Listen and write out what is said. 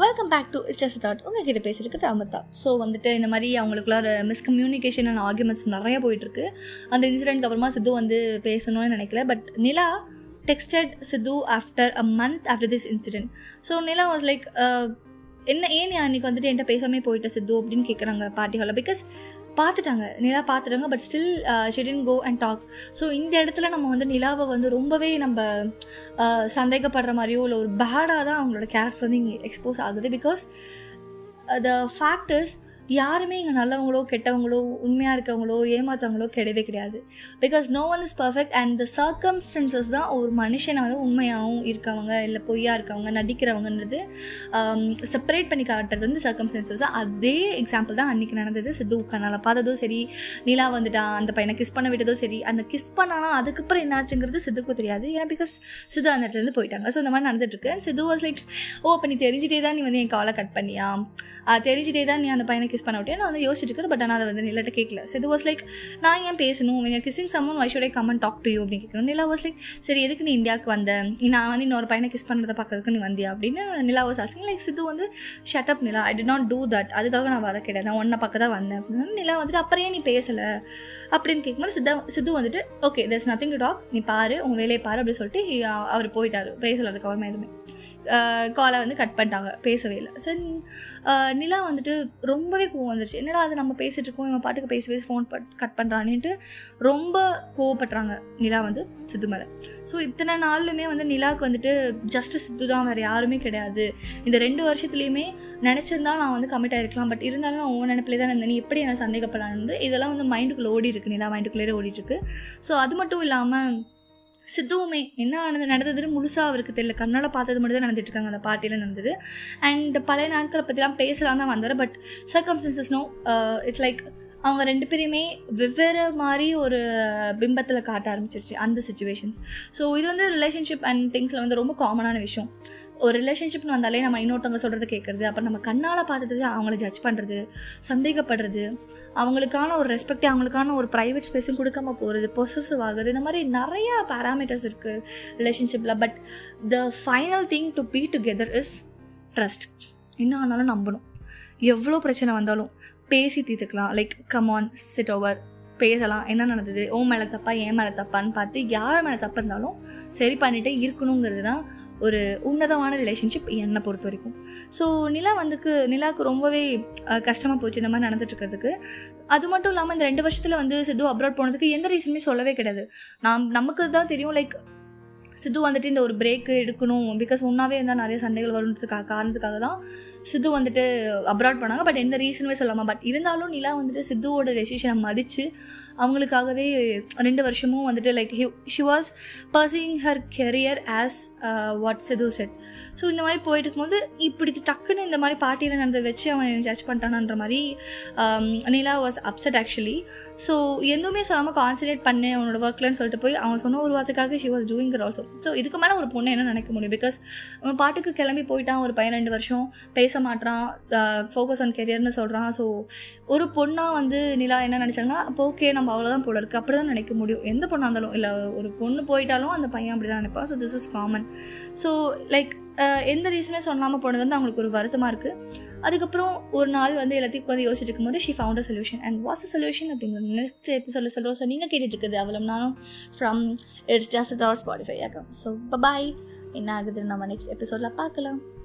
Welcome back to it's thought உங்ககிட்ட பேசிட்டு Amrita so வந்துட்டு இந்த மாதிரி அவங்களுக்குள்ள ஒரு மிஸ்கம்யூனிகேஷன் அண்ட் ஆர்குமெண்ட்ஸ் நிறைய போயிட்டுருக்கு. அந்த இன்சிடென்ட்க்கு அப்புறமா சித்து வந்து பேசணும்னு நினைக்கல. But Nila texted Sidhu after a month after this incident so Nila was like uh, என்ன ஏன் அன்னைக்கு அன்றைக்கி வந்துட்டு என்கிட்ட பேசாமே போயிட்ட சித்து அப்படின்னு கேட்குறாங்க பார்ட்டி ஹாலில் பிகாஸ் பார்த்துட்டாங்க. நிலா பார்த்துட்டாங்க but still she didn't go and talk so இந்த இடத்துல நம்ம வந்து நிலாவை வந்து ரொம்பவே நம்ம uh, சந்தேகப்படுற மாதிரியோ இல்லை ஒரு பேடாக தான் அவங்களோட கேரக்டர் வந்து இங்கே எக்ஸ்போஸ் ஆகுது. பிகாஸ் த ஃபேக்டர்ஸ் யாருமே இங்கே நல்லவங்களோ கெட்டவங்களோ உண்மையாக இருக்கவங்களோ ஏமாத்தவங்களோ கிடையவே கிடையாது. Because no one is perfect and the circumstances தான் ஒரு மனுஷனை வந்து உண்மையாகவும் இருக்கவங்க இல்லை பொய்யாக இருக்கவங்க நடிக்கிறவங்கன்றது um, செப்பரேட் பண்ணி காட்டுறது வந்து சர்க்கம்ஸ்டன்சஸ் அதே எக்ஸாம்பிள் தான் அன்றைக்கி நடந்தது. சித்து கண்ணால் பார்த்ததோ சரி நிலா வந்துட்டான் அந்த பையனை கிஸ் பண்ண விட்டதோ சரி அந்த கிஸ் பண்ணானா அதுக்கப்புறம் என்னாச்சுங்கிறது சித்துக்கும் தெரியாது. ஏன்னா பிகாஸ் சித்து அந்த இடத்துலேருந்து போயிட்டாங்க. ஸோ இந்த மாதிரி நடந்துட்டுருக்கு. சித்து வாஸ் லைக் ஓ அப்போ நீ தெரிஞ்சிட்டே தான் நீ வந்து என் காலை கட் பண்ணியா? தெரிஞ்சிட்டே தான் நீ அந்த பையனை கிஸ் பண்ண விட்டே நான் வந்து யோசிச்சுட்டு இருக்கேன் பட் ஆனால் அதை வந்து நிலட்ட கேட்கல. ஸோ இது வாஸ் லைக் நான் ஏன் பேசணும்? நீங்கள் கிஸிங் summon why should I come talk to you அப்படின்னு கேட்கணும். நிலா வாஸ் லைக் சரி எதுக்கு நீ இந்தியாவுக்கு வந்த? நான் வந்து இன்னொரு பையனை கிஸ் பண்ணுறதை பார்க்கறதுக்கு நீ வந்தியா அப்படின்னு Nila was asking like Sidhu வந்து shut up Nila. I did not do that அதுக்காக நான் வர கிடையாது. நான் ஒன்றை பக்கம் தான் வந்தேன். அப்படின்னு நிலா வந்துட்டு அப்புறம் ஏன் நீ பேசலை? அப்படின்னு கேட்கும்போது சித்தா சித்து வந்துட்டு okay there's nothing to talk நீ பாரு உன் வேலையை பாரு அப்படின்னு சொல்லிட்டு uh, அவர் போயிட்டார். பேசல அதுக்கப்புறமா எதுவுமே. Uh, காலை வந்து கட் பண்ணிட்டாங்க. பேசவே இல்லை. சரி uh, நிலா வந்துட்டு ரொம்பவே கோவம் வந்துருச்சு. என்னடா அது நம்ம பேசிட்டு இருக்கோம் இவன் பாட்டுக்கு பேசி பேசி ஃபோன் கட் பண்ணுறான்னுட்டு ரொம்ப கோவப்படுறாங்க நிலா வந்து சித்து மேலே. ஸோ இத்தனை நாளுமே வந்து நிலாவுக்கு வந்துட்டு ஜஸ்ட் சித்து தான் வேறு யாருமே கிடையாது. இந்த ரெண்டு வருஷத்துலேயுமே நினச்சிருந்தா நான் வந்து கமிட் ஆகிருக்கலாம் பட் இருந்தாலும் நான் உன் நினைப்பிலே தான் இருந்தேன். நீ எப்படி என்ன சந்தேகப்படலான்னு இதெல்லாம் வந்து மைண்டுக்குள்ளே ஓடி இருக்கு நிலா மைண்டுக்குள்ளேயே ஓடிட்டுருக்கு ஸோ அது மட்டும் இல்லாமல் சித்துவுமே என்ன ஆனது நடந்ததுன்னு முழுசாக அவருக்கு தெரியல. கண்ணால் பார்த்தது மட்டும் தான் நடந்துட்டு இருக்காங்க அந்த பார்ட்டியில் நடந்தது. அண்ட் பழைய நாட்களை பற்றிலாம் பேசலாம் தான் வந்தார் பட் சர்க்கம்ஸ்டன்சஸ்னோ இட்ஸ் லைக் அவங்க ரெண்டு பேரையுமே வெவ்வேறு மாதிரி ஒரு பிம்பத்தில் காட்ட ஆரம்பிச்சிருச்சு அந்த சுச்சுவேஷன்ஸ் ஸோ இது வந்து ரிலேஷன்ஷிப் அண்ட் திங்ஸில் வந்து ரொம்ப காமனான விஷயம். ஒரு ரிலேஷன்ஷிப்னு வந்தாலே நம்ம இன்னொருத்தவங்க சொல்கிறத கேட்குறது அப்புறம் நம்ம கண்ணால் பார்த்தது அவங்கள ஜட்ஜ் பண்ணுறது சந்தேகப்படுறது அவங்களுக்கான ஒரு ரெஸ்பெக்ட் அவங்களுக்கான ஒரு ப்ரைவேட் ஸ்பேஸும் கொடுக்காம போகிறது பொசசிவ் ஆகுது இந்த மாதிரி நிறையா பேராமீட்டர்ஸ் இருக்குது ரிலேஷன்ஷிப்பில் but the final thing to be together is trust என்ன ஆனாலும் நம்பணும். எவ்வளோ பிரச்சனை வந்தாலும் பேசி தீர்த்துக்கலாம். Like come on sit over பேசலாம். என்ன நடந்தது? ஓ மேலே தப்பா ஏன் மேலே தப்பான்னு பார்த்து யார் மேலே தப்பு இருந்தாலும் சரி பண்ணிகிட்டே இருக்கணுங்கிறது தான் ஒரு உன்னதமான ரிலேஷன்ஷிப் என்னை பொறுத்த வரைக்கும். ஸோ நிலா வந்துக்கு நிலாவுக்கு ரொம்பவே கஷ்டமாக போச்சு இந்த மாதிரி நடந்துட்டுருக்கிறதுக்கு அது மட்டும் இல்லாமல் இந்த ரெண்டு வருஷத்தில் வந்து சித்து அப்ராட் போனதுக்கு எந்த ரீசனுமே சொல்லவே கிடையாது. நாம் நமக்கு தான் தெரியும் லைக் சித்து வந்துட்டு இந்த ஒரு பிரேக்கு எடுக்கணும். பிகாஸ் ஒன்றாவே இருந்தால் நிறைய சண்டைகள் வருன்றதுக்காக காரணத்துக்காக தான் சித்து வந்துட்டு அப்ராட் பண்ணாங்க பட் எந்த ரீசனுமே சொல்லாமல் பட் இருந்தாலும் நிலா வந்துட்டு சித்துவோட டெசிஷனை மதித்து அவங்களுக்காகவே ரெண்டு வருஷமும் வந்துட்டு like she was pursuing her career as what Sidhu said so இந்த மாதிரி போயிட்டு இருக்கும்போது இப்படி டக்குன்னு இந்த மாதிரி பார்ட்டியில் நடந்ததை வச்சு அவன் ஜட்ஜ் பண்ணிட்டானான்ற மாதிரி um, Nila was upset actually so எதுவுமே சொல்லாமல் கான்சன்ட்ரேட் பண்ணு அவனோட ஒர்க்லன்னு சொல்லிட்டு போய் அவன் சொன்ன ஒரு வார்த்தைக்காக she was doing it also so இதுக்கு மேலே ஒரு பொண்ணு என்ன நினைக்க முடியும்? பிகாஸ் அவன் பாட்டுக்கு கிளம்பி போயிட்டான் ஒரு பையன் ரெண்டு வருஷம் பேச மாட்றான் ஃபோக்கஸ் ஆன் கெரியர்னு சொல்கிறான் ஸோ ஒரு பொண்ணாக வந்து நிலா என்ன நினச்சாங்கன்னா அப்போ ஓகே நம்ம அவ்வளோதான் போல இருக்குது அப்படி தான் நினைக்க முடியும். எந்த பொண்ணாக இருந்தாலும் இல்லை ஒரு பொண்ணு போயிட்டாலும் அந்த பையன் அப்படி தான் நினைப்பான் so this is common so like எந்த ரீசனே சொல்லாமல் போனது வந்து அவங்களுக்கு ஒரு வருத்தமாக இருக்குது அதுக்கப்புறம் ஒரு நாள் வந்து எல்லாத்தையும் உட்காந்து யோசிச்சுட்டு இருக்கும்போது she found a solution and what's a solution அப்படிங்கிறது நெக்ஸ்ட் எபிசோட சொல்கிறோம் ஸோ நீங்கள் கேட்டுட்டு இருக்குது அவ்வளோ நானும் ஃப்ரம் இட்ஸ் ஜாஸ்ட் ஸ்பாடிஃபை ஆகும் ஸோ பாய் என்ன ஆகுதுன்னு நம்ம நெக்ஸ்ட் எபிசோடில் பார்க்கலாம்.